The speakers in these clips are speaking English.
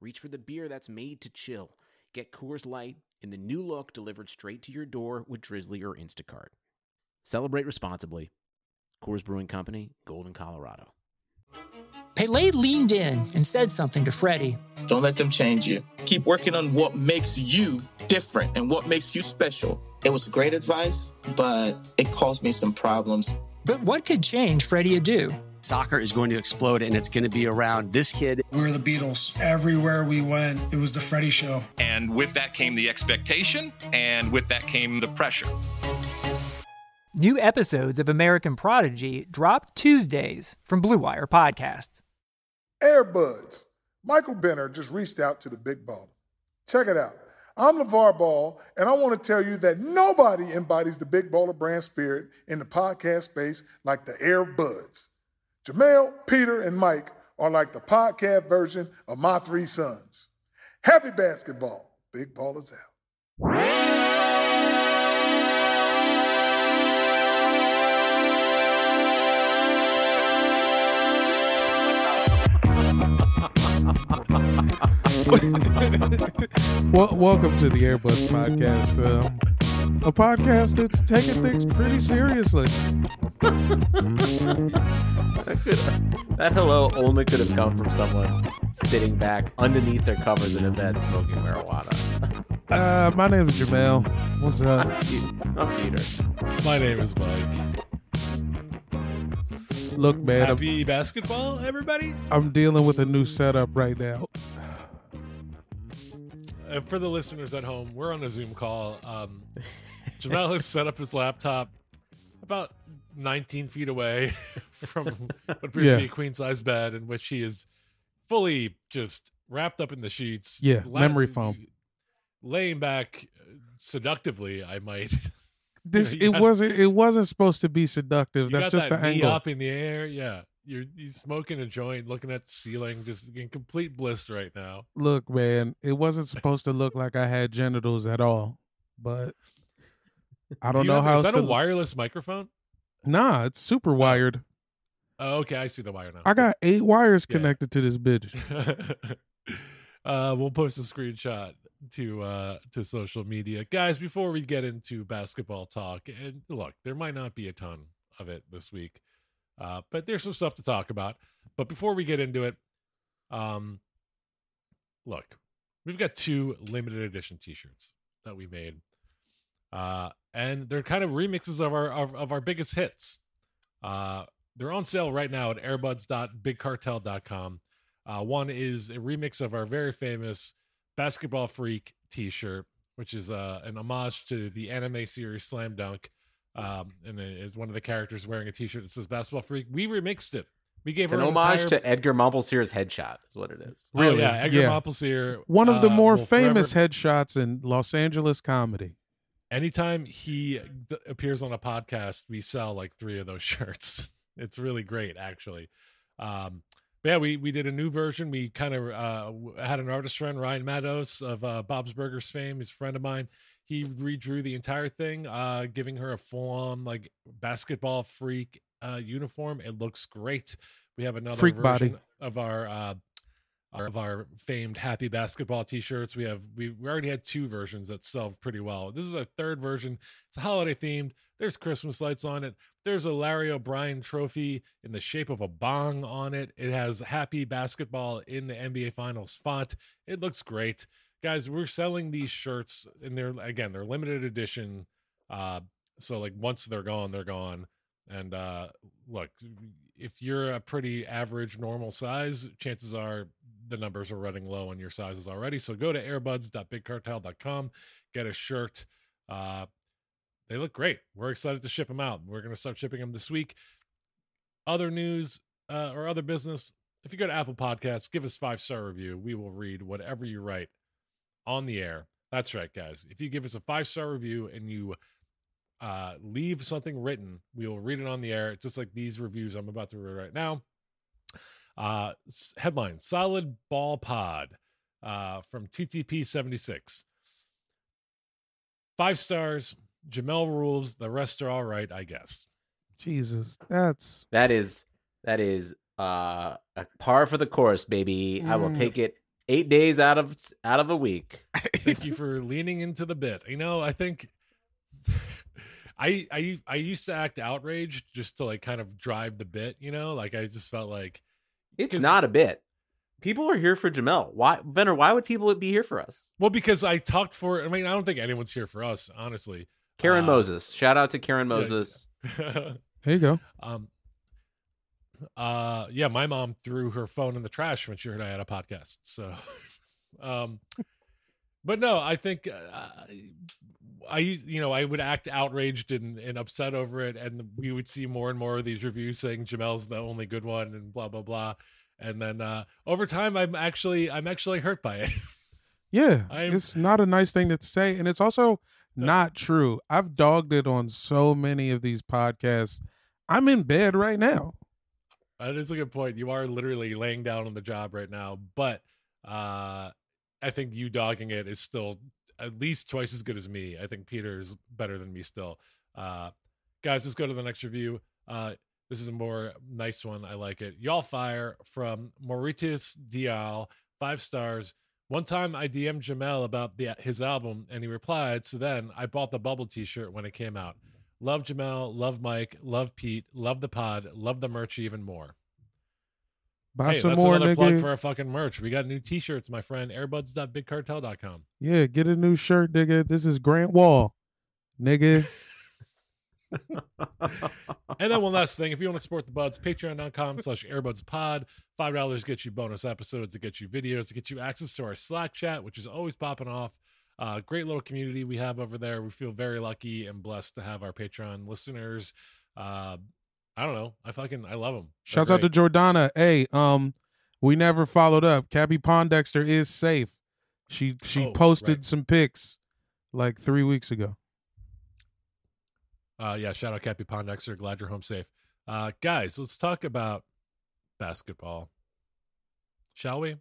reach for the beer that's made to chill. Get Coors Light in the new look delivered straight to your door with Drizly or Instacart. Celebrate responsibly. Coors Brewing Company, Golden, Colorado. Pele leaned in and said something to Freddie. Don't let them change you. Keep working on what makes you different and what makes you special. It was great advice, but it caused me some problems. But what could change Freddie Adu? Soccer is going to explode and it's going to be around this kid. We were the Beatles. Everywhere we went, it was the Freddie show. And with that came the expectation, and with that came the pressure. New episodes of American Prodigy drop Tuesdays from Blue Wire Podcasts. Airbuds. Michael Benner just reached out to the big baller. Check it out. I'm LaVar Ball, and I want to tell you that nobody embodies the big baller brand spirit in the podcast space like the Airbuds. Jamel, Peter, and Mike are like the podcast version of my three sons. Happy basketball. Big ball is out. well, welcome to the Airbuds podcast, um, a podcast that's taking things pretty seriously. That, hello only could have come from someone sitting back underneath their covers in a bed smoking marijuana. Uh, my name is Jamel. What's up? I'm Peter. My name is Mike. Look, man. Happy I'm, basketball, everybody. I'm dealing with a new setup right now. Uh, for the listeners at home, we're on a Zoom call. Um, Jamel has set up his laptop about 19 feet away from what appears yeah. to be a queen size bed, in which he is fully just wrapped up in the sheets. Yeah, la- memory foam. Laying back uh, seductively, I might. This it got, wasn't it wasn't supposed to be seductive. That's just that the angle. up in the air. Yeah you're, you're smoking a joint, looking at the ceiling, just in complete bliss right now. Look, man, it wasn't supposed to look like I had genitals at all, but I don't Do know have, how. Is that a wireless microphone? Nah, it's super wired. Oh, okay, I see the wire now. I got eight wires connected yeah. to this bitch. uh, we'll post a screenshot to uh to social media, guys. Before we get into basketball talk, and look, there might not be a ton of it this week. Uh, but there's some stuff to talk about. But before we get into it, um, look, we've got two limited edition T-shirts that we made, uh, and they're kind of remixes of our of, of our biggest hits. Uh, they're on sale right now at airbuds.bigcartel.com. Uh, one is a remix of our very famous Basketball Freak T-shirt, which is uh, an homage to the anime series Slam Dunk um, and it's one of the characters wearing a T-shirt that says "Basketball Freak." We remixed it. We gave it's an, an homage entire... to Edgar Montplaisir's headshot. Is what it is. Really? Oh, yeah, Edgar yeah. Montplaisir. One of the uh, more famous forever... headshots in Los Angeles comedy. Anytime he appears on a podcast, we sell like three of those shirts. it's really great, actually. Um, yeah, we we did a new version. We kind of uh, had an artist friend, Ryan Meadows of uh, Bob's Burgers fame. He's a friend of mine he redrew the entire thing, uh, giving her a full on like basketball freak uh, uniform. It looks great. We have another freak version body. of our, uh, our of our famed happy basketball t-shirts. We have we, we already had two versions that sell pretty well. This is a third version. It's a holiday themed. There's Christmas lights on it. There's a Larry O'Brien trophy in the shape of a bong on it. It has happy basketball in the NBA Finals font. It looks great guys we're selling these shirts and they're again they're limited edition uh so like once they're gone they're gone and uh look if you're a pretty average normal size chances are the numbers are running low on your sizes already so go to airbuds.bigcartel.com get a shirt uh they look great we're excited to ship them out we're going to start shipping them this week other news uh, or other business if you go to Apple Podcasts, give us five star review. We will read whatever you write on the air. That's right, guys. If you give us a five star review and you uh, leave something written, we will read it on the air, just like these reviews I'm about to read right now. Uh, headline: Solid Ball Pod uh, from TTP seventy six. Five stars. Jamel rules. The rest are all right, I guess. Jesus, that's That is that is uh a par for the course, baby. I will Mm. take it eight days out of out of a week. Thank you for leaning into the bit. You know, I think I I I used to act outraged just to like kind of drive the bit. You know, like I just felt like It's 'Cause- not a bit. People are here for Jamel. Why, Benner? Why would people be here for us? well because I talked for. I mean, I don't think anyone's here for us, honestly. Karen Uh, Moses. Shout out to Karen yeah, Moses. there you go. um. Uh. Yeah, my mom threw her phone in the trash when she heard I had a podcast. So, um. But no, I think uh, I, you know, I would act outraged and, and upset over it, and we would see more and more of these reviews saying Jamel's the only good one, and blah blah blah. And then uh, over time, I'm actually I'm actually hurt by it. Yeah, I'm- it's not a nice thing to say, and it's also not true. I've dogged it on so many of these podcasts. I'm in bed right now. That is a good point. You are literally laying down on the job right now, but uh, I think you dogging it is still at least twice as good as me. I think Peter is better than me still. Uh, guys, let's go to the next review. Uh, this is a more nice one. I like it. Y'all fire from Mauritius Dial, five stars. One time I DM'd Jamel about the, his album and he replied. So then I bought the bubble t shirt when it came out. Love Jamel, love Mike, love Pete, love the pod, love the merch even more. Buy hey, some that's more, another plug nigga. for our fucking merch. We got new t-shirts, my friend. Airbuds.bigcartel.com. Yeah, get a new shirt, nigga. This is Grant Wall, nigga. and then one last thing, if you want to support the buds, patreon.com slash airbudspod. Five dollars gets you bonus episodes, it gets you videos, it gets you access to our Slack chat, which is always popping off. Uh, great little community we have over there. We feel very lucky and blessed to have our Patreon listeners. Uh, I don't know. I fucking I love them. Shouts out to Jordana. Hey, um, we never followed up. Cappie Pondexter is safe. She she Oh, posted right. some pics like three weeks ago. Uh, yeah, shout out Cappie Pondexter. Glad you're home safe. Uh, guys, let's talk about basketball, shall we?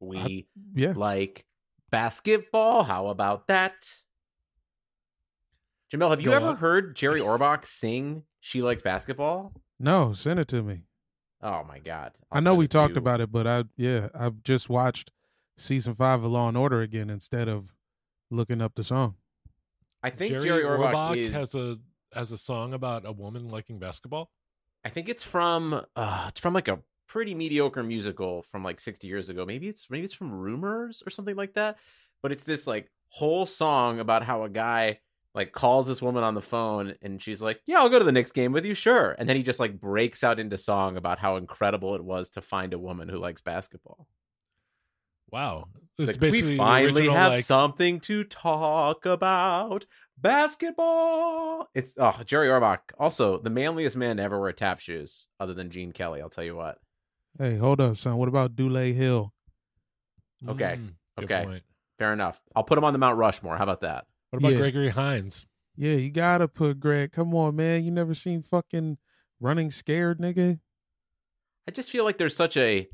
We Yeah. like basketball. How about that? Jamel, have you Go ever on. heard Jerry Orbach sing "She Likes Basketball"? No, send it to me. Oh my god! i know we talked about it, but I yeah, I just watched season five of Law and Order again instead of looking up the song. I think Jerry, Jerry, Orbach, Orbach is. has a has a song about a woman liking basketball. I think it's from. Uh, it's from like a pretty mediocre musical from like 60 years ago. Maybe it's maybe it's from Rumors or something like that. But it's this like whole song about how a guy like calls this woman on the phone and she's like, "Yeah, I'll go to the Knicks game with you, sure." And then he just like breaks out into song about how incredible it was to find a woman who likes basketball. Wow, It's it's like, basically we finally original, have like, something to talk about. Basketball. It's oh Jerry Orbach. Also, the manliest man to ever wear tap shoes, other than Gene Kelly. I'll tell you what. Hey, hold up, son. What about Dule Hill? Okay. Mm, okay. Fair enough. I'll put him on the Mount Rushmore. How about that? What about Yeah. Gregory Hines? Yeah, you gotta put Greg. Come on, man. You never seen fucking running scared, nigga? I just feel like there's such a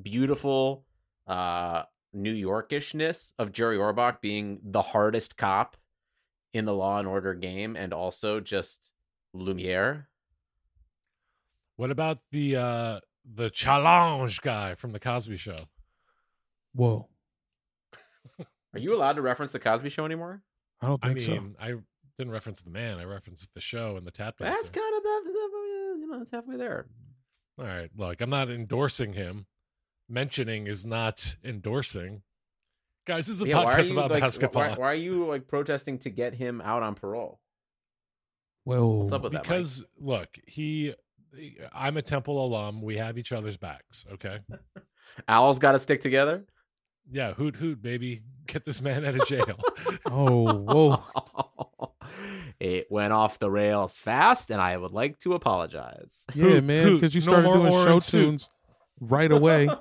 beautiful uh New Yorkishness of Jerry Orbach being the hardest cop in the Law and Order game, and also just Lumiere. What about the uh the challenge guy from the Cosby Show? Whoa. Are you allowed to reference the Cosby Show anymore? I don't I think mean, I didn't reference the man. I referenced the show and the tap dancer. That's kind of that, that- you know, it's halfway there. All right, look, I'm not endorsing him. Mentioning is not endorsing. Guys, this is a Yeah, podcast you, about like, basketball. Why, why are you like protesting to get him out on parole? Well, What's up with that? Mike? because look, he, I'm a Temple alum. We have each other's backs. Okay. Owl's got to stick together. Yeah, hoot hoot, baby, get this man out of jail. Oh, whoa. it went off the rails fast, and I would like to apologize. Yeah, Hoot, man, because you started more doing show orange soup. tunes. right away.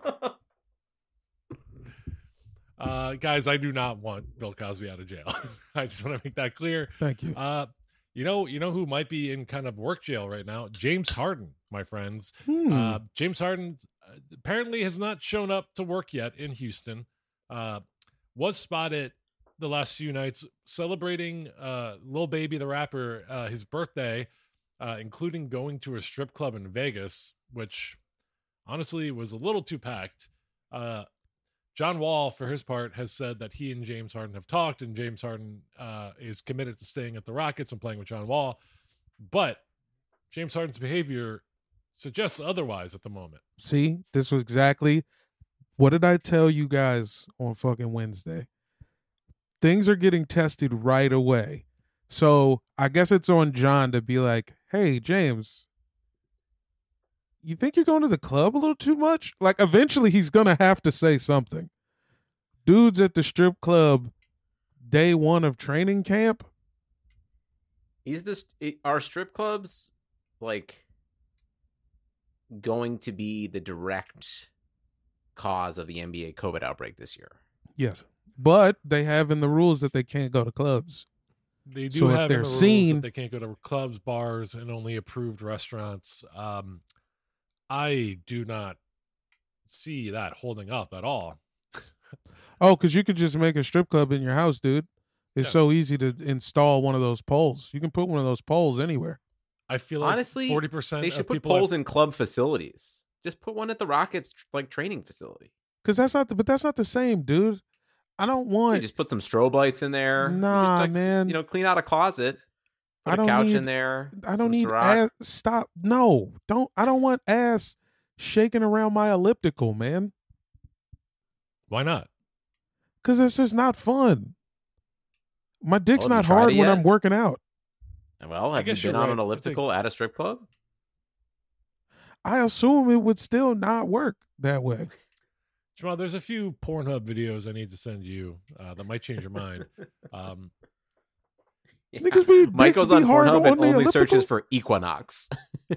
Uh, guys, I do not want Bill Cosby out of jail. I just want to make that clear. Thank you. Uh, you know, you know who might be in kind of work jail right now? James Harden, my friends. Hmm. Uh, James Harden uh, apparently has not shown up to work yet in Houston. Uh, was spotted the last few nights celebrating uh, Lil Baby the rapper uh, his birthday, uh, including going to a strip club in Vegas, which honestly was a little too packed. Uh, John Wall, for his part, has said that he and James Harden have talked, and James Harden uh, is committed to staying at the Rockets and playing with John Wall. But James Harden's behavior suggests otherwise at the moment. See, this was exactly what did I tell you guys on fucking Wednesday? Things are getting tested right away. So I guess it's on John to be like, hey, James, you think you're going to the club a little too much? Like, eventually he's going to have to say something. Dudes at the strip club, day one of training camp. Is this are strip clubs like going to be the direct cause of the NBA COVID outbreak this year? Yes. But they have in the rules that they can't go to clubs. They do So if they're in the rules seen- that they can't go to clubs, bars, and only approved restaurants. Um, I do not see that holding up at all. Oh, because you could just make a strip club in your house, dude. It's Yeah. so easy to install one of those poles. You can put one of those poles anywhere. I feel like Honestly, forty percent. They should of put poles have- in club facilities. Just put one at the Rockets like training facility. Because that's not the, but that's not the same, dude. I don't You want. just put some strobe lights in there. You Nah, just, like, man. You know, clean out a closet. Put I a don't couch need- in there. I don't need Ciroc. ass. Stop. No, don't. I don't want ass shaking around my elliptical, man. Why not? Because it's just not fun. My dick's have you not hard when yet? I'm working out. Well, have you guess been you're on right. an I think- elliptical at a strip club? I assume it would still not work that way. Jamel, there's a few Pornhub videos I need to send you uh, that might change your mind. Um, Niggas be Mike goes be on Pornhub on and the only searches for Equinox.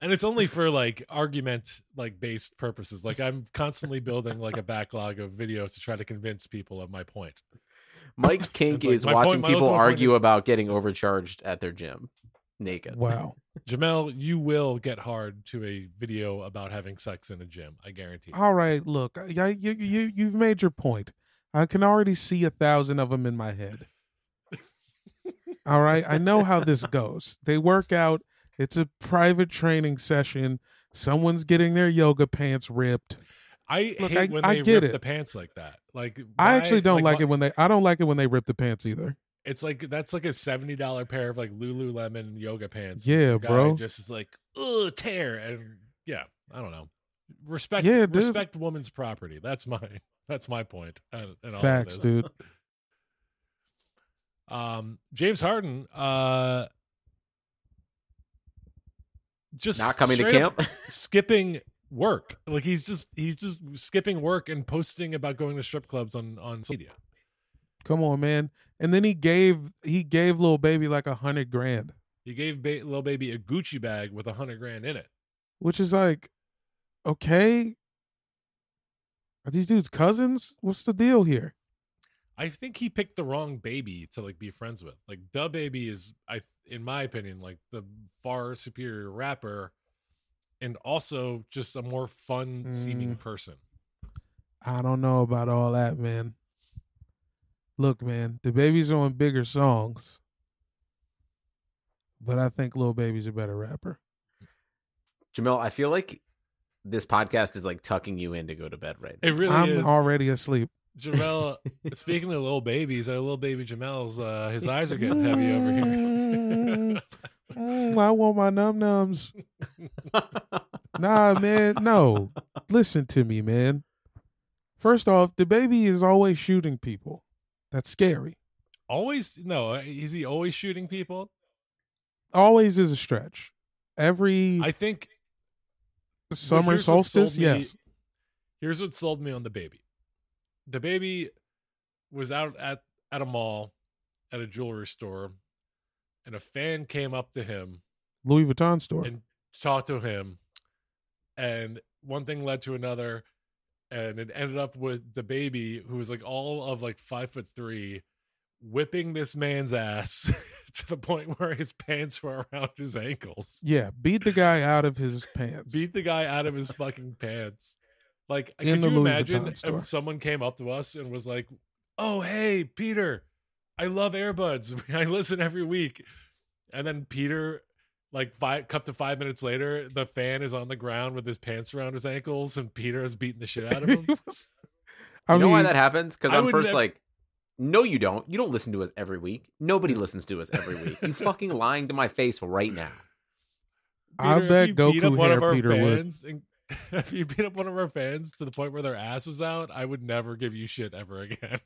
and it's only for like argument like based purposes. Like I'm constantly building like a backlog of videos to try to convince people of my point. Mike's kink like, is watching point- people argue is- about getting overcharged at their gym naked. Wow. Jamel, you will get hard to a video about having sex in a gym. I guarantee. All right, look, uh, I, you, you, you've made your point. I can already see a thousand of them in my head. All right, I know how this goes. They work out. It's a private training session. Someone's getting their yoga pants ripped. I Look, hate I- when I they get rip it. the pants like that. Like I actually don't like, why- it when they. I don't like it when they rip the pants either. It's like that's like a seventy dollar pair of like Lululemon yoga pants. Yeah, guy bro. Just is like ugh tear and yeah, I don't know. Respect, Yeah, dude. respect woman's property. That's my that's my point. in- in all of Facts, this. dude. Um, James Harden, uh, just Not coming to camp? skipping work. Like he's just he's just skipping work and posting about going to strip clubs on on media. Come on, man. And then he gave he gave Lil Baby like a hundred grand, He gave ba- Lil Baby a Gucci bag with a hundred grand in it. which is like, okay. Are these dudes cousins? What's the deal here? I think he picked the wrong baby to like be friends with. Like the baby is, I in my opinion, like the far superior rapper, and also just a more fun seeming Mm. person. I don't know about all that, man. Look, man, the baby's on bigger songs, but I think Lil Baby's a better rapper. Jamel, I feel like this podcast is like tucking you in to go to bed right now. It really I'm is. already asleep. Jamel, speaking of little babies, our little baby Jamel's, uh, his eyes are getting heavy over here. Mm, I want my num nums. nah, man, no. Listen to me, man. First off, the baby is always shooting people. That's scary. always, no, uh, is he always shooting people? Always is a stretch. Every I think summer solstice, me- yes. Here's what sold me on the baby. The baby was out at at a mall, at a jewelry store, and a fan came up to him Louis Vuitton store. and talked to him and one thing led to another, and it ended up with the baby who was like all of like five foot three, whipping this man's ass to the point where his pants were around his ankles. Yeah, beat the guy out of his pants. Beat the guy out of his fucking pants. Like, In could you Louis imagine store. if someone came up to us and was like, "Oh, hey, Peter, I love Airbuds. I listen every week," and then Peter, like, five cut to five minutes later, the fan is on the ground with his pants around his ankles, and Peter is beating the shit out of him. I you know why that happens? Because I I'm first nev- like, no, you don't. You don't listen to us every week. Nobody listens to us every week. You fucking lying to my face right now. I Peter, if bet you beat up Goku one hair of our Peter would. fans and- if you beat up one of our fans to the point where their ass was out, I would never give you shit ever again.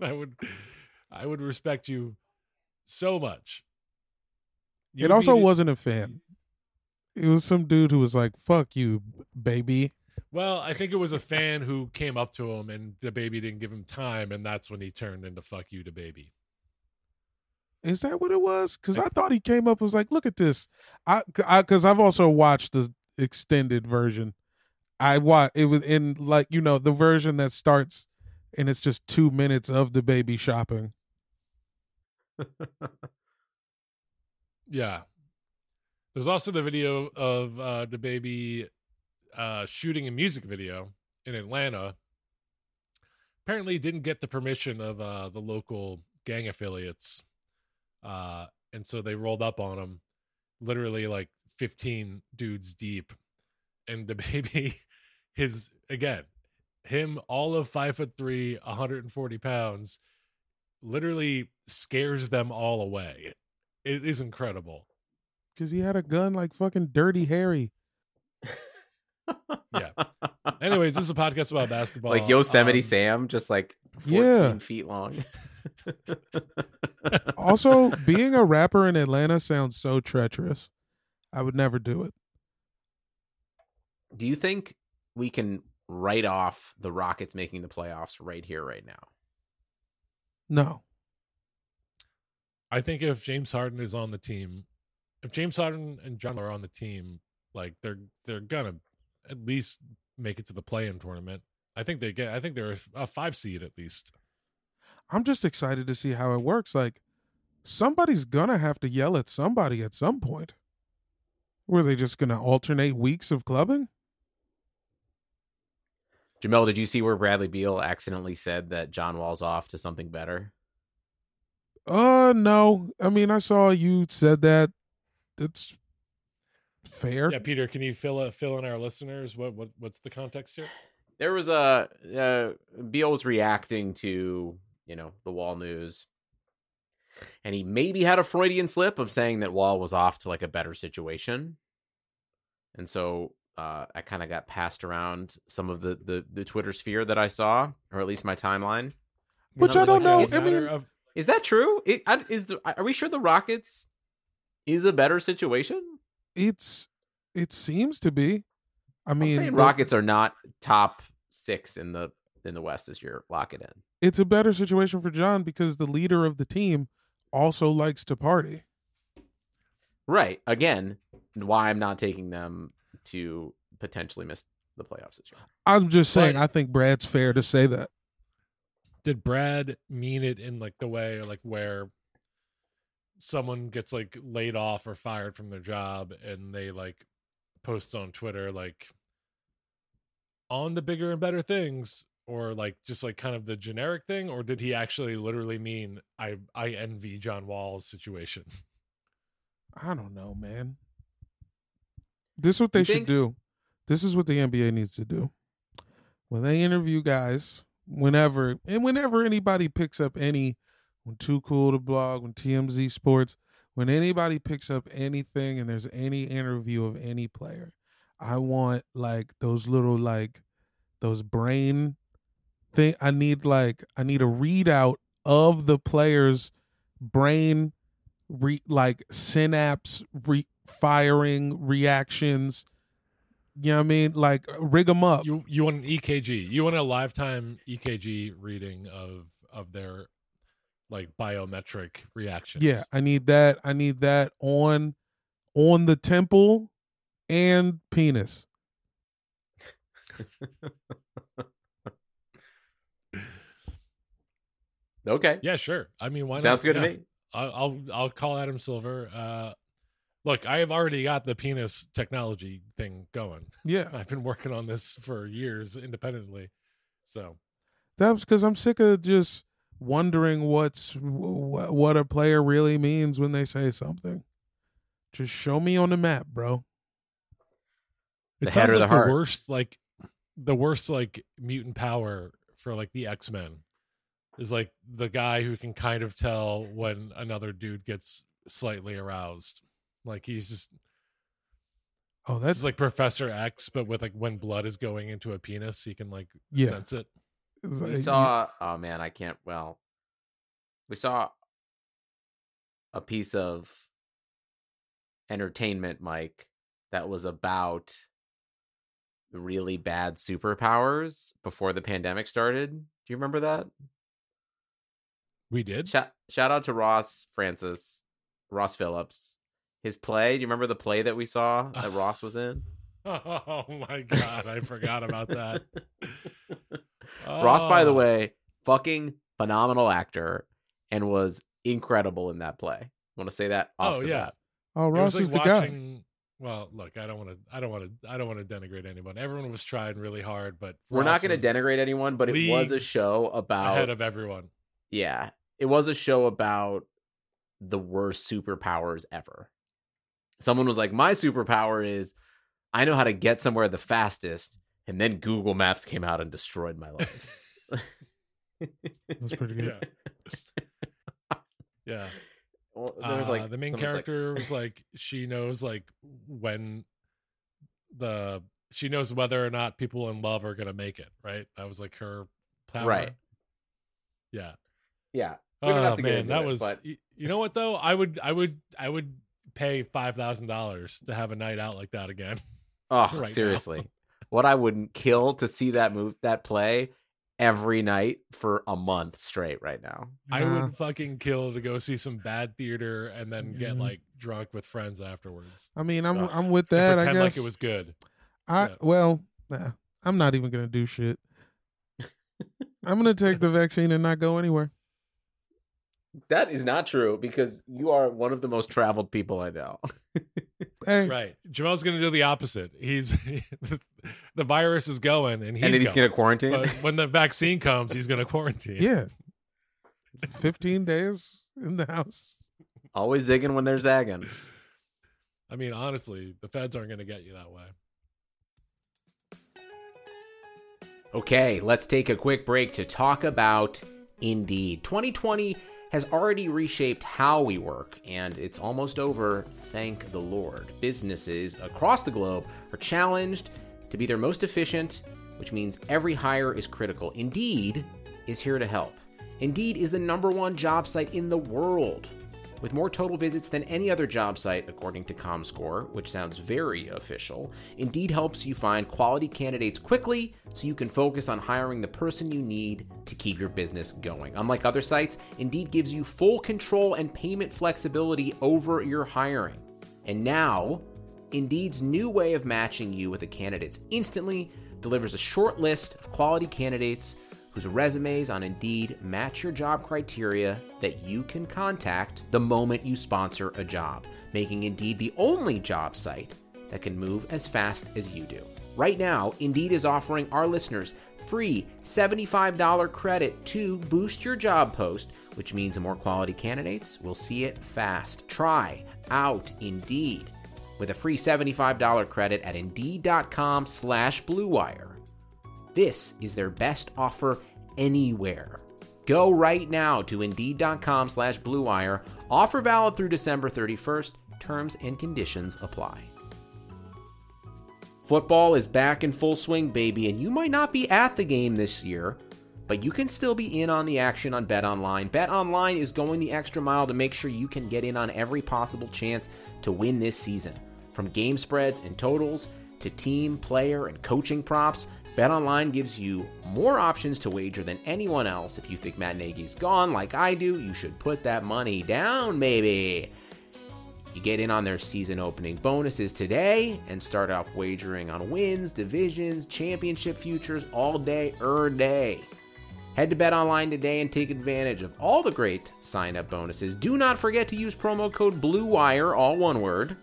I would, I would respect you so much. You it also wasn't a fan. It was some dude who was like, "Fuck you, baby." Well, I think it was a fan who came up to him, and the baby didn't give him time, and that's when he turned into "fuck you" to baby. Is that what it was? Because I thought he came up and was like, "Look at this." I because I've also watched the extended version. I watch it was in like you know the version that starts and it's just two minutes of the baby shopping. Yeah. There's also the video of uh, the baby uh, shooting a music video in Atlanta. Apparently, didn't get the permission of uh, the local gang affiliates, uh, and so they rolled up on him, literally like 15 dudes deep, and the baby, his again, him all of five foot three, 140 pounds, literally scares them all away. It is incredible. Because he had a gun like fucking Dirty Harry. Yeah. Anyways, this is a podcast about basketball. like Yosemite Um, Sam, just like 14 Yeah. feet long. Also, being a rapper in Atlanta sounds so treacherous. I would never do it. Do you think we can write off the Rockets making the playoffs right here, right now? No. I think if James Harden is on the team, if James Harden and John are on the team, like they're they're gonna at least make it to the play-in tournament. I think they get. I think they're a five seed at least. I'm just excited to see how it works. Like, somebody's gonna have to yell at somebody at some point. Were they just gonna alternate weeks of clubbing? Jamel, did you see where Bradley Beal accidentally said that John Wall's off to something better? Uh, no. I mean, I saw you said that. That's fair. Yeah, Peter, can you fill uh, fill in our listeners? What what what's the context here? There was a uh, Beal was reacting to you know the Wall news, and he maybe had a Freudian slip of saying that Wall was off to like a better situation, and so uh, I kind of got passed around some of the, the the Twitter sphere that I saw, or at least my timeline. Which I don't like, know. Is, I mean, of, is that true? Is the, are we sure the Rockets is a better situation? it's it seems to be. I mean, Rockets are not top six in the in the West this year. Lock it in. it's a better situation for John because the leader of the team also likes to party. Right. Again, why I'm not taking them to potentially miss the playoffs this year. I'm just saying. But- I think Brad's fair to say that. Did Brad mean it in like the way like where someone gets like laid off or fired from their job and they like post on Twitter like on the bigger and better things or like just like kind of the generic thing or did he actually literally mean I I envy John Wall's situation? I don't know, man. This is what they You should think- do. This is what the NBA needs to do. When they interview guys, whenever and whenever anybody picks up any when Too Cool to Blog, when TMZ Sports, when anybody picks up anything and there's any interview of any player, I want like those little like those brain thing. I need like I need a readout of the player's brain re like synapse re- firing reactions. You know what I mean? Like rig them up. You you want an EKG. You want a lifetime EKG reading of of their like biometric reactions. Yeah, I need that. I need that on on the temple and penis. okay. Yeah, sure. I mean, why not? Sounds not? good to me. I'll, I'll I'll call Adam Silver. Uh, look, I have already got the penis technology thing going. Yeah. I've been working on this for years independently. So That's because I'm sick of just wondering what's wh- what a player really means when they say something. Just show me on the map, bro. it sounds like the the heart? worst, like the worst, like mutant power for like the X Men is like the guy who can kind of tell when another dude gets slightly aroused. Like he's just Oh, It's that's like Professor X, but with like when blood is going into a penis, he can like Yeah. sense it. it's We saw. Oh man, I can't. Well, we saw a piece of entertainment, Mike, that was about really bad superpowers before the pandemic started. Do you remember that? We did. Shout, shout out to Ross Francis, Ross Phillips. His play. Do you remember the play that we saw that Ross was in? Oh my god, I forgot about that. Ross, by the Oh. way, fucking phenomenal actor and was incredible in that play. Want to say that? Oh, off Oh the yeah. bat. oh, Ross like is the guy. Well, look, I don't want to. I don't want to. I don't want to denigrate anyone. Everyone was trying really hard, but We're not going to denigrate anyone, but it was a leagues show ahead about. of everyone. yeah, it was a show about the worst superpowers ever. Someone was like, "My superpower is I know how to get somewhere the fastest," and then Google Maps came out and destroyed my life. That's pretty good. Yeah. Yeah. Well, there was Uh, like the main someone's like- character was like she knows like when the she knows whether or not people in love are gonna make it right that was like her power. Right. yeah yeah. We don't have oh to get man into that it, was but you know what though i would i would i would pay five thousand dollars to have a night out like that again Oh, right seriously. what I wouldn't kill to see that move that play every night for a month straight right now. i Nah. would fucking kill to go see some bad theater and then get like drunk with friends afterwards I mean, I'm Ugh. I'm with And that. I pretend guess like it was good I yeah. well, nah, I'm not even gonna do shit. I'm gonna take the vaccine and not go anywhere. That is not true because you are one of the most traveled people I know. Hey, Right. Jamel's going to do the opposite. He's the virus is going and he's, and then he's going going to quarantine. But when the vaccine comes, he's going to quarantine. yeah, 15 days in the house. Always zigging when they're zagging. I mean, honestly, the feds aren't going to get you that way. Okay, let's take a quick break to talk about Indeed. 2020 has already reshaped how we work, and it's almost over, thank the Lord. Businesses across the globe are challenged to be their most efficient, which means every hire is critical. Indeed is here to help. Indeed is the number one job site in the world with more total visits than any other job site, according to ComScore, which sounds very official. Indeed helps you find quality candidates quickly so you can focus on hiring the person you need to keep your business going. Unlike other sites, Indeed gives you full control and payment flexibility over your hiring. And now, Indeed's new way of matching you with the candidates instantly delivers a short list of quality candidates whose resumes on Indeed match your job criteria that you can contact the moment you sponsor a job, making Indeed the only job site that can move as fast as you do. Right now, Indeed is offering our listeners free $75 credit to boost your job post, which means more quality candidates will see it fast. Try out Indeed with a free $75 credit at Indeed.com slash BlueWire. This is their best offer anywhere. Go right now to Indeed.com slash BlueWire. Offer valid through December 31st. Terms and conditions apply. Football is back in full swing, baby, and you might not be at the game this year, but you can still be in on the action on BetOnline. BetOnline is going the extra mile to make sure you can get in on every possible chance to win this season. From game spreads and totals to team, player, and coaching props, BetOnline gives you more options to wager than anyone else. If you think Matt Nagy's gone like I do, you should put that money down, maybe. You get in on their season opening bonuses today and start off wagering on wins, divisions, championship futures all day, er day. Head to Bet Online today and take advantage of all the great sign up bonuses. Do not forget to use promo code BLUEWIRE, all one word,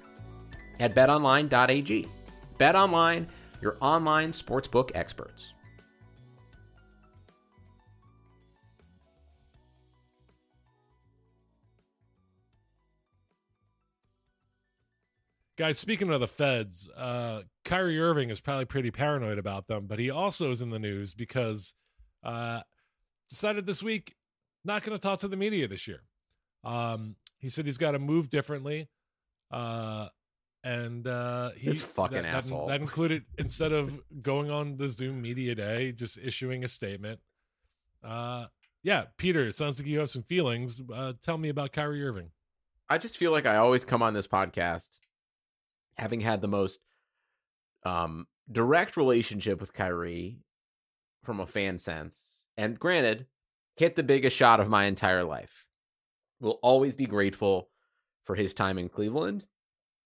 at betonline.ag. Bet Online, your online sportsbook experts. Guys, speaking of the feds, uh, Kyrie Irving is probably pretty paranoid about them, but he also is in the news because uh, decided this week not going to talk to the media this year. Um, he said he's got to move differently. Uh, and uh, he, This fucking that, that- asshole. That, included instead of going on the Zoom media day, just issuing a statement. Uh, yeah, Peter, it sounds like you have some feelings. Uh, tell me about Kyrie Irving. I just feel like I always come on this podcast having had the most um, direct relationship with Kyrie from a fan sense. And granted, hit the biggest shot of my entire life. Will always be grateful for his time in Cleveland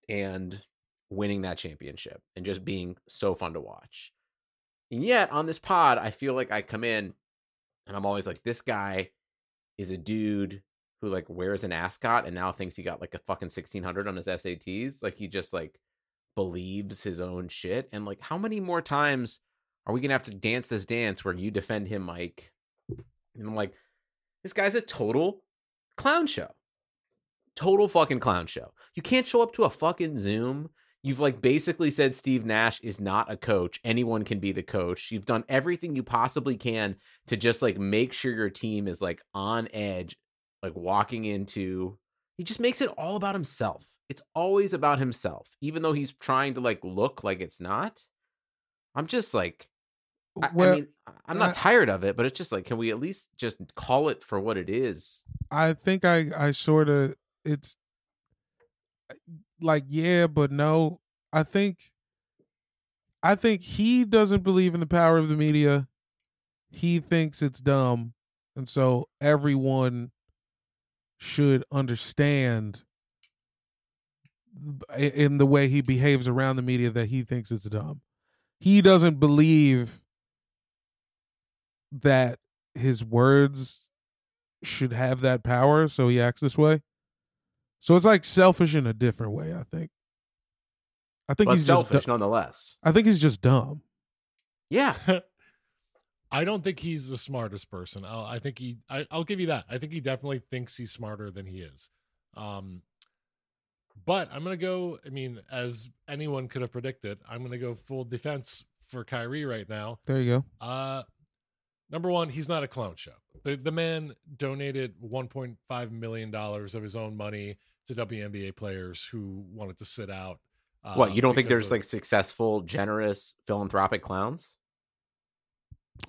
and winning that championship and just being so fun to watch. And yet on this pod, I feel like I come in and I'm always like, this guy is a dude who like wears an ascot and now thinks he got like a fucking 1600 on his SATs. Like he just like believes his own shit. And like, how many more times are we gonna have to dance this dance where you defend him, Mike? And I'm like, this guy's a total clown show. Total fucking clown show. You can't show up to a fucking Zoom. You've like basically said Steve Nash is not a coach. Anyone can be the coach. You've done everything you possibly can to just like make sure your team is like on edge, like walking into. He just makes it all about himself. It's always about himself, even though he's trying to like look like it's not. I'm just like, I, I mean, I'm not I- tired of it, but it's just like, can we at least just call it for what it is? I think I I sort of it's uh, like yeah, but no. I think I think he doesn't believe in the power of the media. He thinks it's dumb, and so everyone should understand in the way he behaves around the media that he thinks it's dumb. He doesn't believe that his words should have that power, so he acts this way. So it's like selfish in a different way, I think. I think But he's selfish just du- nonetheless. I think he's just dumb. Yeah. I don't think he's the smartest person. I'll, I think he. I, I'll give you that. I think he definitely thinks he's smarter than he is. Um, but I'm gonna go. I mean, as anyone could have predicted, I'm gonna go full defense for Kyrie right now. There you go. Uh, number one, he's not a clown show. The the man donated 1.5 million dollars of his own money to WNBA players who wanted to sit out. Uh, what, you don't think there's of- like successful, generous, philanthropic clowns?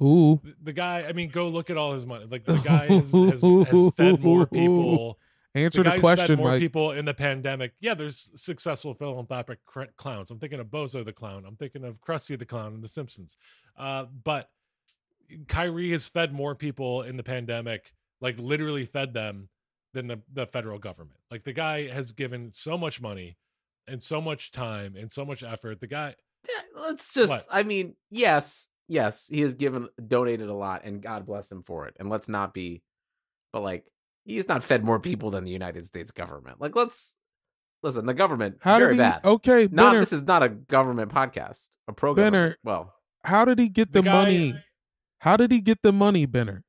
Ooh. the- the guy? I mean, go look at all his money. Like the guy has, has, has fed more people. Answer the guy's question, more Mike. people in the pandemic. Yeah, there's successful philanthropic cr- clowns. I'm thinking of Bozo the clown. I'm thinking of Krusty the clown in The Simpsons. Uh, but Kyrie has fed more people in the pandemic, like literally fed them, than the the federal government. Like the guy has given so much money and so much time and so much effort. The guy, Let's just, What? I mean, yes, yes, he has given, donated a lot, and God bless him for it. And let's not be, but like, he's not fed more people than the United States government. Like, let's, listen, the government, How very did he? bad. Okay, Not, Benner, this is not a government podcast, a pro Benner, Well, how did he get The the, guy- money? How did he get the money, Benner?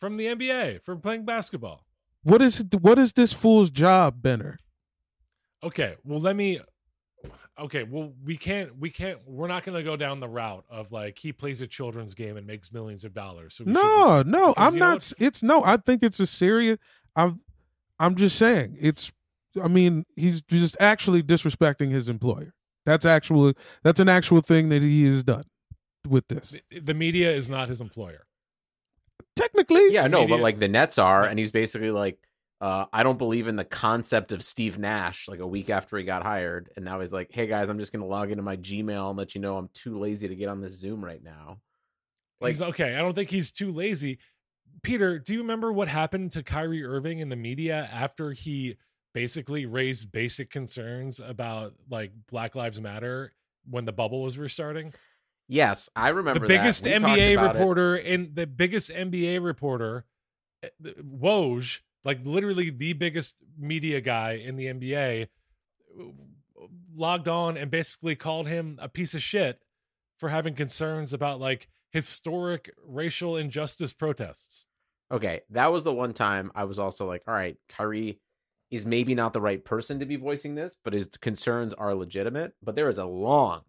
from the NBA, from playing basketball. What is what is this fool's job, Benner? Okay, well let me Okay, well we can't we can't we're not going to go down the route of like he plays a children's game and makes millions of dollars. So No, shouldn't- no, I'm not. It's no. I think it's a serious. I'm. I'm just saying it's. I mean, he's just actually disrespecting his employer. That's actual. That's an actual thing that he has done with this. The- The media is not his employer. Technically, yeah, no, but like the Nets are, and he's basically like, uh, I don't believe in the concept of Steve Nash. Like a week after he got hired, and now he's like, Hey guys, I'm just gonna log into my Gmail and let you know I'm too lazy to get on this Zoom right now. Like, he's okay. I don't think he's too lazy. Peter, do you remember what happened to Kyrie Irving in the media after he basically raised basic concerns about like Black Lives Matter when the bubble was restarting. Yes, I remember the biggest talked NBA it. reporter in the biggest NBA reporter, eh, Woj, like literally the biggest media guy in the NBA, logged on and basically called him a piece of shit for having concerns about like historic racial injustice protests. Okay, that was the one time I was also like, all right, Kyrie is maybe not the right person to be voicing this, but his concerns are legitimate. But there is a long,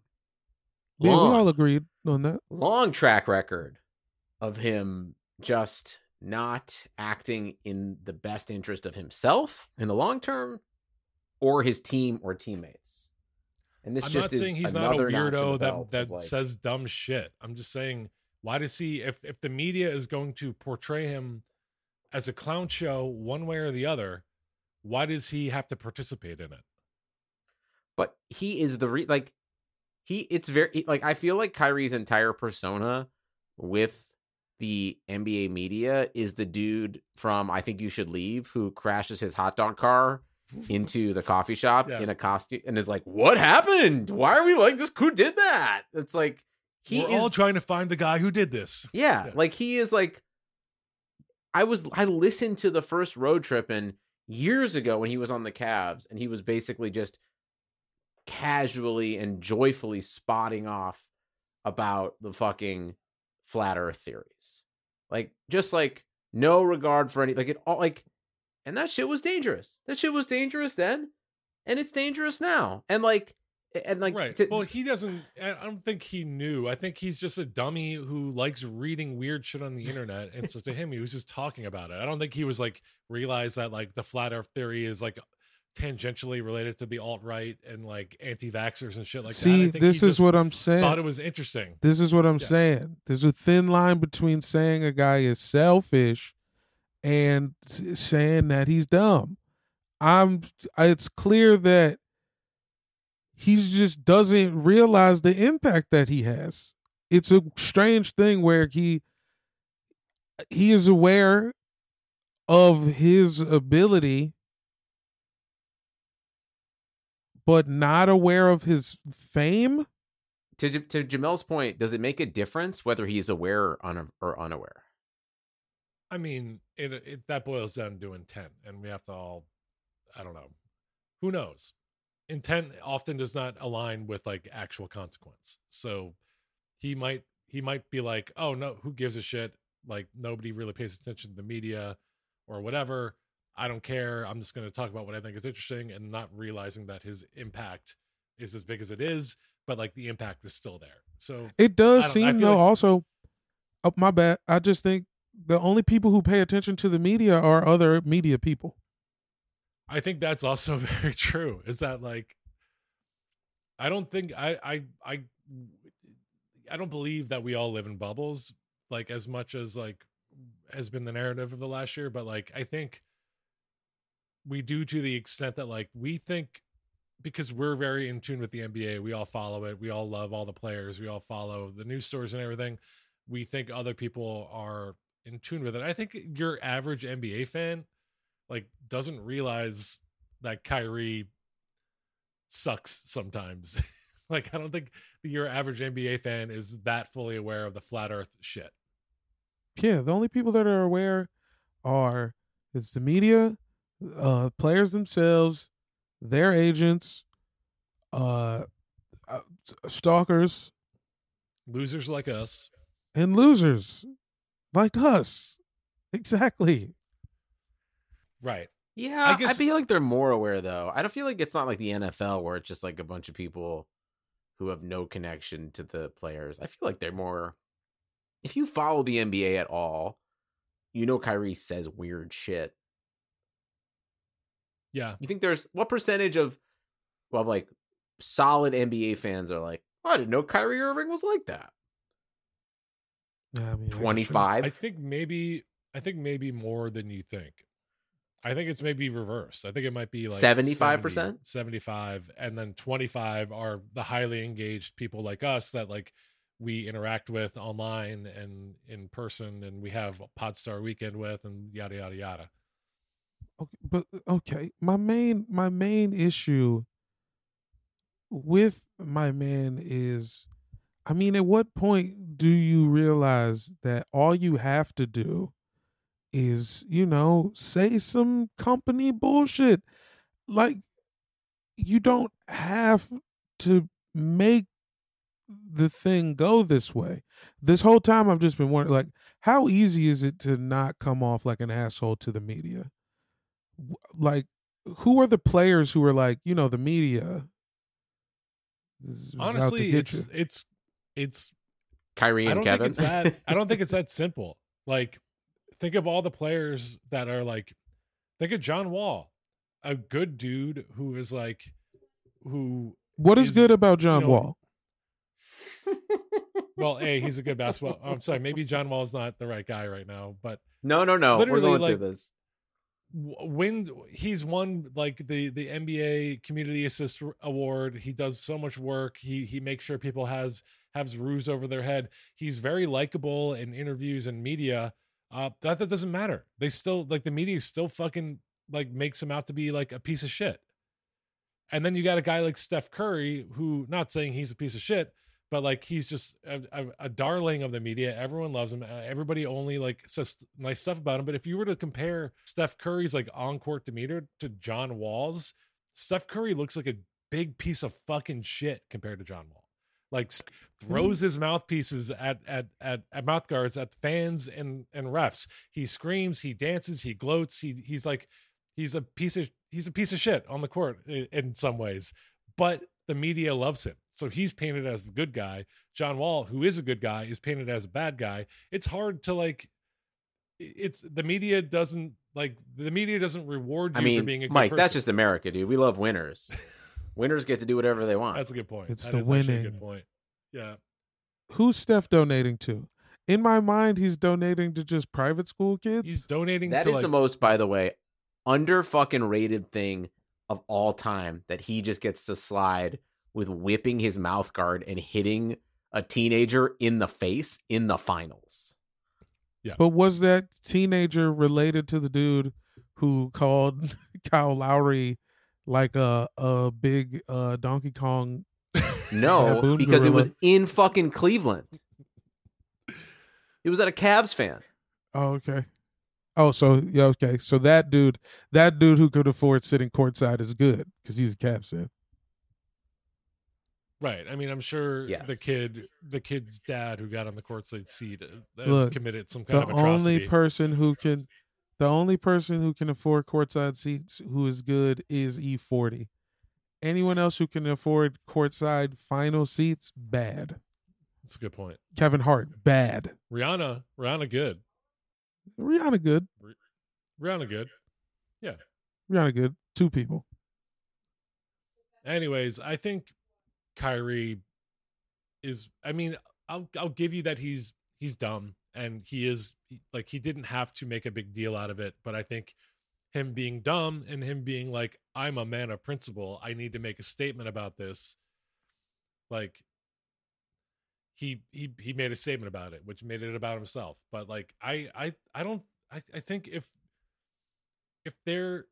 Yeah, long, we all agreed on that. long track record of him just not acting in the best interest of himself in the long term or his team or teammates. And this I'm just not is saying he's not a another notch in the weirdo that of, that like- says dumb shit. I'm just saying, why does he? If if the media is going to portray him as a clown show one way or the other, why does he have to participate in it? but he is the re- like he it's very like I feel like Kyrie's entire persona with the NBA media is the dude from I think you should leave who crashes his hot dog car into the coffee shop Yeah. in a costume and is like what happened why are we like this who did that it's like he We're is all trying to find the guy who did this. yeah, Yeah. like he is like I was I listened to the first Road Trippin' years ago when he was on the Cavs and he was basically just casually and joyfully spotting off about the fucking flat earth theories. Like just like no regard for any like it all like and that shit was dangerous. That shit was dangerous then and it's dangerous now. And like and like right. to- well, he doesn't. I I don't think he knew. I think he's just a dummy who likes reading weird shit on the internet, and so to him, he was just talking about it. I don't think he was like realized that like the flat Earth theory is like tangentially related to the alt right and like anti-vaxxers and shit like that. See, this is what I'm saying. Thought it was interesting. This is what I'm Yeah. saying. There's a thin line between saying a guy is selfish and saying that he's dumb. I'm it's clear that he just doesn't realize the impact that he has. It's a strange thing where he he is aware of his ability but not aware of his fame. to to Jamel's point, does it make a difference whether he's aware or, un- or unaware? I mean, it, it that boils down to intent, and we have to all, I don't know, who knows? Intent often does not align with like actual consequence. So he might he might be like, oh no, who gives a shit? Like nobody really pays attention to the media or whatever. I don't care. I'm just going to talk about what I think is interesting, and not realizing that his impact is as big as it is, but like the impact is still there. So It does seem though like- also oh my bad. I just think the only people who pay attention to the media are other media people. I think that's also very true. Is that like I don't think I I I I don't believe that we all live in bubbles like as much as like has been the narrative of the last year, but like I think we do to the extent that like we think because we're very in tune with the NBA, we all follow it, we all love all the players, we all follow the news stories and everything. We think other people are in tune with it. I think your average NBA fan like doesn't realize that Kyrie sucks sometimes. like I don't think your average NBA fan is that fully aware of the flat earth shit. Yeah, the only people that are aware are it's the media, uh players themselves, their agents, uh, uh stalkers Losers like us. and losers like us. Exactly. Right. Yeah, I guess, I, feel like they're more aware though. I don't feel like it's not like the NFL where it's just like a bunch of people who have no connection to the players. I feel like they're more. If you follow the NBA at all, you know Kyrie says weird shit. Yeah. You think there's what percentage of, well, like solid NBA fans are like, oh, I didn't know Kyrie Irving was like that. Yeah, I mean, I I think maybe I think maybe more than you think. I think it's maybe reversed. I think it might be like 75%? 70, 75 and then 25 are the highly engaged people like us that like we interact with online and in person and we have a Podstar weekend with and yada yada yada. Okay, but uh, okay, my main my main issue with my man is I mean, at what point do you realize that all you have to do is, you know, say some company bullshit? Like, you don't have to make the thing go this way. This whole time, I've just been wondering, like, how easy is it to not come off like an asshole to the media? W- Like, who are the players who are like, you know, the media? is- is out to Honestly, it's you? it's it's Kyrie and don't Kevin. that. I don't think it's that simple. Like, think of all the players that are like, think of John Wall, a good dude who is like, who What is, is, good about John know, Wall? well, a he's a good basketball. I'm sorry, maybe John Wall's not the right guy right now, but no, no, no. We're going like- through this. W- win he's won like the the NBA community assist award. He does so much work. He he makes sure people has has roofs over their head. He's very likable in interviews and media. Uh that that doesn't matter. They still like the media still fucking like makes him out to be like a piece of shit. And then you got a guy like Steph Curry who not saying he's a piece of shit but like he's just a, a, a darling of the media. Everyone loves him. Uh, everybody only like says nice stuff about him. But if you were to compare steph curry's like on-court demeanor to john wall's steph curry looks like a big piece of fucking shit compared to john wall. Like throws his mouthpieces at at at, at mouth guards at fans and and refs. He screams he dances he gloats he he's like he's a piece of he's a piece of shit on the court in, in some ways. But the media loves him. So he's painted as the good guy. John Wall, who is a good guy, is painted as a bad guy. It's hard to like it's the media doesn't like the media doesn't reward you I mean, for being a good Mike, person. that's just America, dude. We love winners. winners get to do whatever they want. That's a good point. It's That the is actually a winning. good point. Yeah. Who's Steph donating to? In my mind, he's donating to just private school kids. He's donating That to is like, the most, by the way, under fucking rated thing of all time that he just gets to slide with whipping his mouth guard and hitting a teenager in the face in the finals. Yeah. But was that teenager related to the dude who called Kyle Lowry like a a big uh, Donkey Kong? No, baboon because it was in fucking Cleveland. He was at a Cavs fan. Oh, okay. Oh, so yeah, okay. So that dude, that dude who could afford sitting courtside is good because he's a Cavs fan. right. I mean, I'm sure Yes. the kid, the kid's dad who got on the courtside seat uh, has Look, committed some kind The of atrocity. only person who can, the only person who can afford courtside seats who is good is E-40. Anyone else who can afford courtside final seats, bad. That's a good point. Kevin Hart, bad. Rihanna, Rihanna, good. Rihanna, good. Rihanna, good. Yeah. Rihanna, good. Two people. Anyways, I think Kyrie is I mean, I'll I'll give you that he's he's dumb and he is like he didn't have to make a big deal out of it, but I think him being dumb and him being like I'm a man of principle, I need to make a statement about this. Like he he he made a statement about it, which made it about himself. But like I I I don't I, I think if if there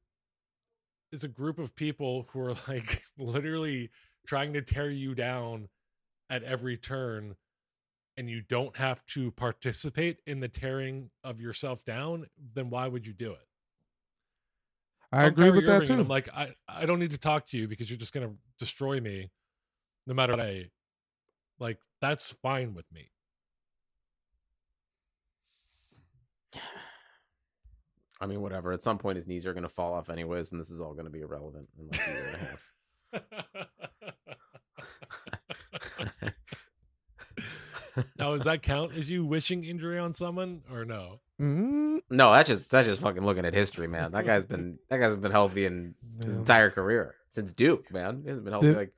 is a group of people who are like literally trying to tear you down at every turn and you don't have to participate in the tearing of yourself down then why would you do it I I'm agree Kyrie with that Irving, and too. i'm like i i don't need to talk to you because you're just going to destroy me no matter what i like that's fine with me I mean, whatever. At some point, his knees are going to fall off anyways, and this is all going to be irrelevant in like a year and a half. now does that count as you wishing injury on someone or no Mm, No, that's just that's just fucking looking at history, man. That guy's been that guy's been healthy in his Yeah. entire career since Duke, man. He hasn't been healthy The- like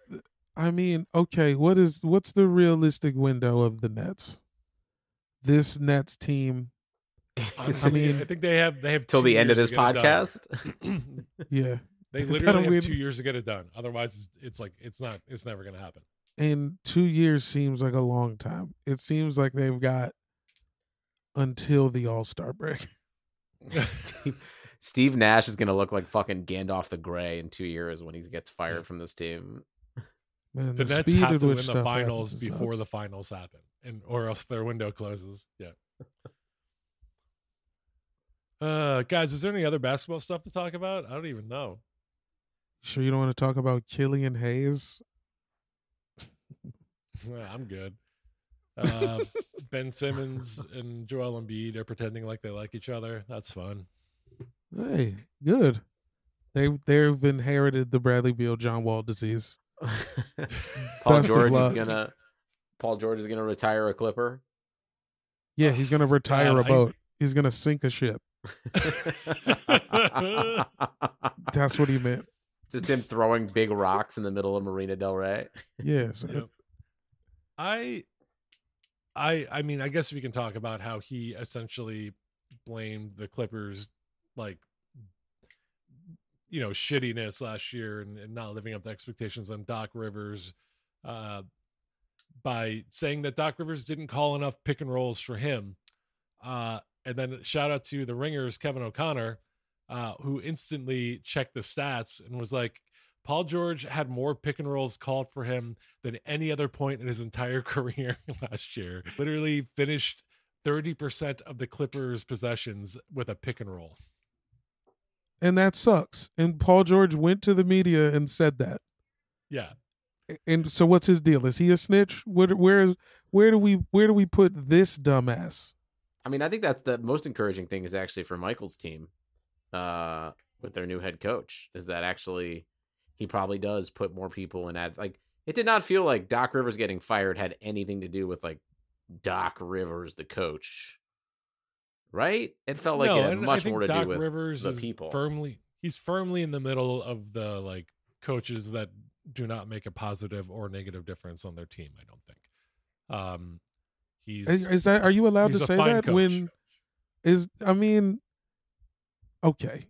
I mean, okay, what is what's the realistic window of the Nets? This Nets team, Honestly, mean- I think they have they have till the end of this to get it podcast. yeah, they literally have win. two years to get it done. Otherwise, it's, it's like it's not it's never going to happen. and two years seems like a long time. It seems like they've got until the All Star break. Steve, Steve Nash is gonna look like fucking Gandalf the Grey in two years when he gets fired from this team. Man, The the, Nets speed have to win the finals before nuts. the finals happen, and or else their window closes. Yeah. Uh, guys, is there any other basketball stuff to talk about? I don't even know. Sure, you don't want to talk about Killian Hayes? Well, I'm good. Uh, ben Simmons and Joel Embiid are pretending like they like each other. That's fun. Hey, good. They they've inherited the Bradley Beal John Wall disease. Paul Best George is gonna Paul George is gonna retire a Clipper. Yeah, he's gonna retire God, a I- boat. He's gonna sink a ship. That's what he meant. Just him throwing big rocks in the middle of Marina Del Rey. Yeah. so- Yep. I I I mean, I guess we can talk about how he essentially blamed the Clippers like you know, shittiness last year and, and not living up to expectations on Doc Rivers uh by saying that Doc Rivers didn't call enough pick and rolls for him. Uh and then shout out to the ringers Kevin O'Connor uh who instantly checked the stats and was like Paul George had more pick and rolls called for him than any other point in his entire career last year. Literally finished 30% of the Clippers' possessions with a pick and roll. And that sucks. And Paul George went to the media and said that. Yeah. And so what's his deal? Is he a snitch? Where where where do we where do we put this dumbass? I mean, I think that's the most encouraging thing is actually for Michael's team, uh, with their new head coach, is that actually he probably does put more people in ad like it did not feel like Doc Rivers getting fired had anything to do with like Doc Rivers, the coach. Right? It felt like no, it had and I much think more to Doc do with Rivers the is people. firmly he's firmly in the middle of the like coaches that do not make a positive or negative difference on their team, I don't think. Um he's Is, is that are you allowed to say that coach. when is I mean okay.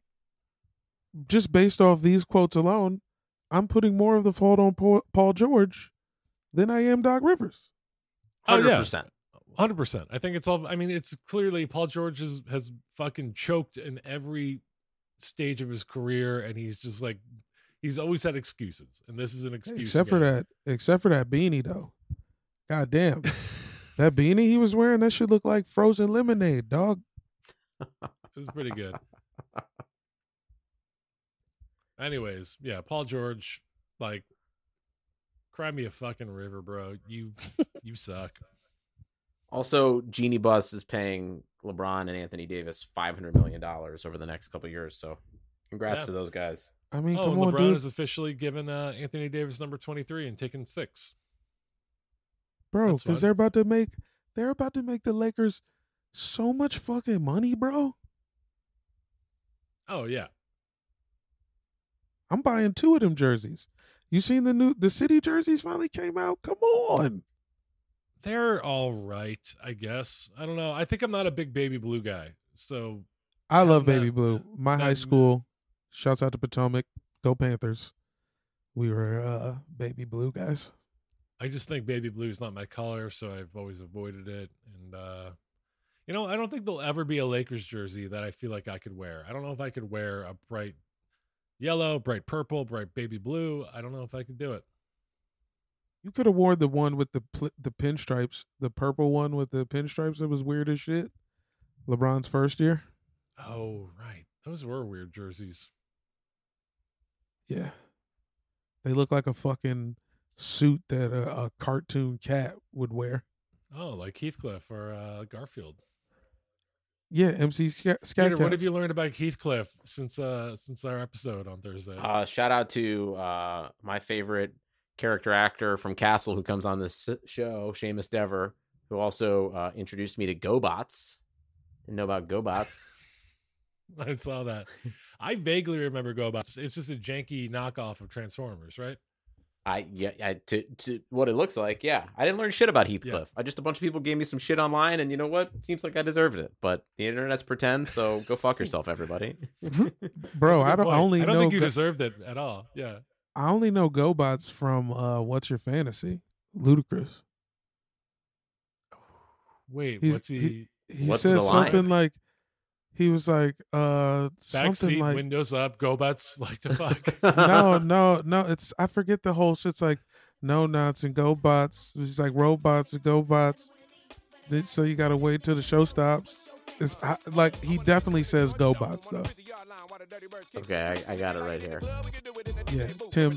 Just based off these quotes alone, I'm putting more of the fault on Paul, Paul George than I am Doc Rivers. Oh, yeah. 100%. I think it's all. I mean, it's clearly Paul George has, has fucking choked in every stage of his career, and he's just like he's always had excuses, and this is an excuse. Except for that except for that beanie though. God damn. that beanie he was wearing, that should look like frozen lemonade, dog. It was pretty good. Anyways, yeah, Paul George, like, cry me a fucking river, bro. You you suck. Also, Jeanie Buss is paying LeBron and Anthony Davis five hundred million dollars over the next couple years. So, congrats Yeah. to those guys. I mean, oh, come and on, LeBron dude. has officially given uh, Anthony Davis number twenty three and taken six. bro, That's because they're about to make they're about to make the Lakers so much fucking money, bro. Oh yeah, I'm buying two of them jerseys. You seen the new the city jerseys finally came out? Come on. They're all right, I guess. I don't know. I think I'm not a big baby blue guy, so I love that- Baby Blue. My high that- school, shouts out to Potomac, go Panthers. We were uh Baby Blue guys. I just think baby blue is not my color, so I've always avoided it. And uh you know, I don't think there'll ever be a Lakers jersey that I feel like I could wear. I don't know if I could wear a bright yellow, bright purple, bright baby blue. I don't know if I could do it. You could have worn the one with the pl- the pinstripes, the purple one with the pinstripes. That was weird as shit. LeBron's first year. Oh, right. Those were weird jerseys. Yeah, they look like a fucking suit that a, a cartoon cat would wear. Oh, like Heathcliff or uh, Garfield. Yeah, MC Scat, Scat Peter, what have you learned about Heathcliff since uh since our episode on Thursday? Uh, shout out to uh, my favorite character actor from Castle who comes on this show, Seamus Dever, who also uh, introduced me to GoBots. Didn't know about GoBots. I saw that. I vaguely remember GoBots. It's just a janky knockoff of Transformers, right? I yeah, I, to to what it looks like. Yeah, I didn't learn shit about Heathcliff. I just a bunch of people gave me some shit online, and you know what? Seems like I deserved it. But the internet's pretend, so go fuck yourself, everybody. Bro, That's a I good don't I point. only I don't know think you Go- deserved it at all. Yeah. I only know GoBots from uh What's Your Fantasy? Ludacris. Wait, He's- what's he? He What's says the line? something like he was like, uh, Back something seat, like, windows up, go butts like to fuck. no, no, no. It's I forget the whole shit's like no nuts and go bots. It's like robots and go bots. This- So you gotta wait till the show stops. It's like he definitely says go bots though. Okay, I, I got it right here. Yeah, Tim,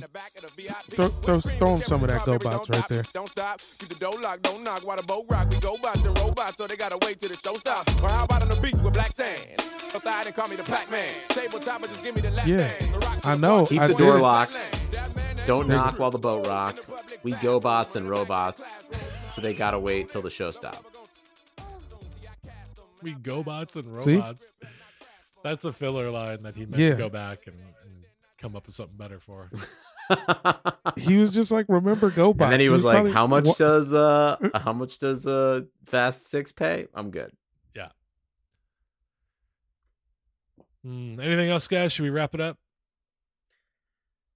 throw, throw, throw him some of that go bots right there. Don't stop. Keep the door locked. Don't knock while the boat rock. We go bots and robots, so they gotta wait till the show stops. Or how about on the beach with black sand? Up the and call me the Pac Man. Tabletop, just give me the lap Yeah, band. The rock I know. Keep I the door it. locked. Don't There you knock while the boat rock. We go bots and robots, so they gotta wait till the show stops. We go bots and See? robots. That's a filler line that he meant Yeah. to go back and, and come up with something better for. He was just like, remember GoBots. And then he was like, probably- "How much Wha- does uh how much does uh Fast Six pay? I'm good." Yeah. Hmm, anything else, guys? Should we wrap it up?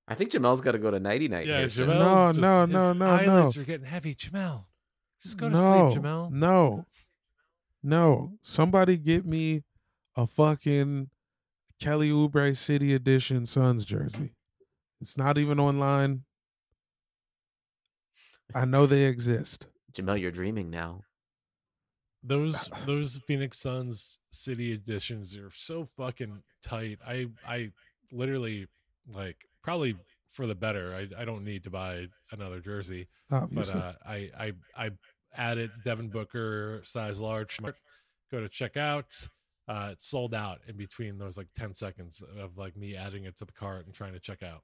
I think Jamel's got to go to nighty night. Yeah, here soon. Jamel's No, just- no, his no, no, eyelids no. are getting heavy. Jamel, just go to no, sleep, Jamel. No, no. Somebody get me a fucking Kelly Oubre City Edition Suns jersey. It's not even online. I know they exist. Jamel, you're dreaming now. Those those Phoenix Suns City editions are so fucking tight. I I literally like probably for the better. I I don't need to buy another jersey. Obviously. But uh, I I I added Devin Booker size large. Go to checkout. Uh, it's sold out in between those like ten seconds of like me adding it to the cart and trying to check out.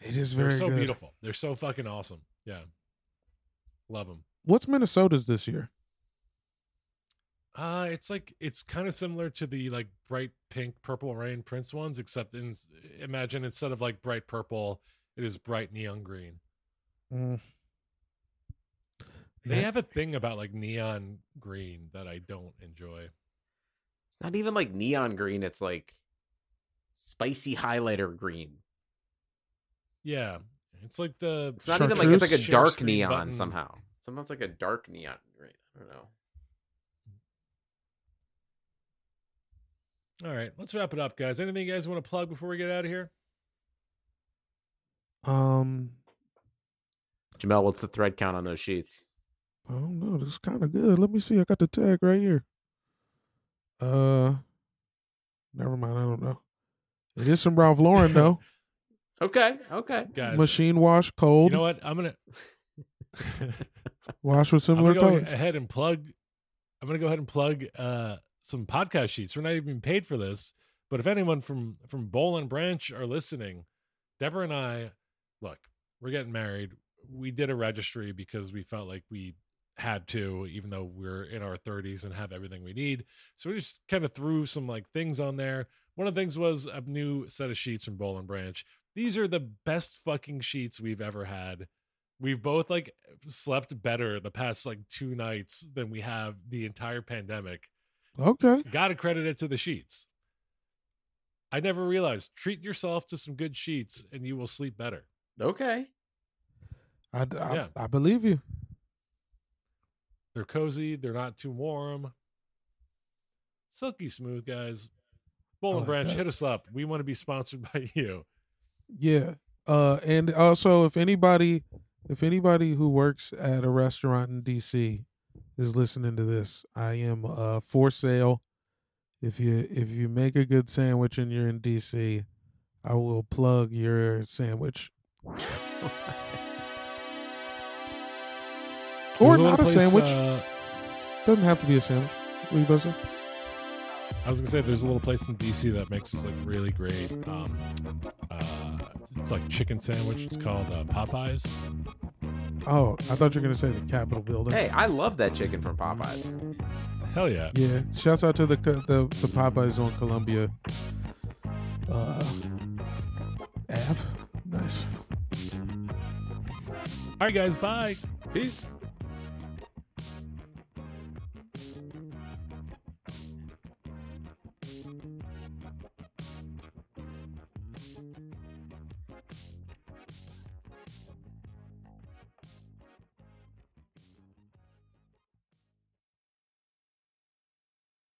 It is They're very so good. beautiful. They're so fucking awesome. Yeah, love them. What's Minnesota's this year? Uh, it's like it's kind of similar to the like bright pink, purple rain Prince ones, except in imagine instead of like bright purple, it is bright neon green. Mm. They have a thing about like neon green that I don't enjoy. It's not even like neon green. It's like spicy highlighter green. Yeah, it's like the. It's not even like it's like a dark neon button. somehow. Somehow it's like a dark neon green. I don't know. All right, let's wrap it up, guys. Anything you guys want to plug before we get out of here? Um, Jamel, what's the thread count on those sheets? I don't know. This is kind of good. Let me see. I got the tag right here. Uh, never mind. I don't know. It is some Ralph Lauren though. Okay, okay. Guys, Machine wash, cold. you know what? I'm gonna. Wash with I'm similar gonna go colors. ahead and plug. I'm gonna go ahead and plug uh, some podcast sheets. We're not even paid for this, but if anyone from from Boll and Branch are listening, Deborah and I, look, we're getting married. We did a registry because we felt like we had to, even though we're in our 30s and have everything we need. So we just kind of threw some like things on there. One of the things was a new set of sheets from Boll and Branch. These are the best fucking sheets we've ever had. We've both like slept better the past like two nights than we have the entire pandemic. Okay. Got to credit it to the sheets. I never realized. Treat yourself to some good sheets and you will sleep better. Okay. I, I, Yeah. I believe you. They're cozy. They're not too warm. Silky smooth, guys. Boll I and like Branch, that. hit us up. We want to be sponsored by you. Yeah. Uh, and also if anybody, if anybody who works at a restaurant in DC is listening to this, I am uh for sale. If you if you make a good sandwich and you're in DC, I will plug your sandwich. Or not a place, sandwich. uh, Doesn't have to be a sandwich. What are you about to say? I was gonna say there's a little place in DC that makes this like really great. Um, uh, it's like chicken sandwich. It's called uh, Popeyes. Oh, I thought you were gonna say the Capitol building. Hey, I love that chicken from Popeyes. Hell yeah! Yeah, shouts out to the the the Popeyes on Columbia. Uh, Ave, nice. All right, guys. Bye. Peace.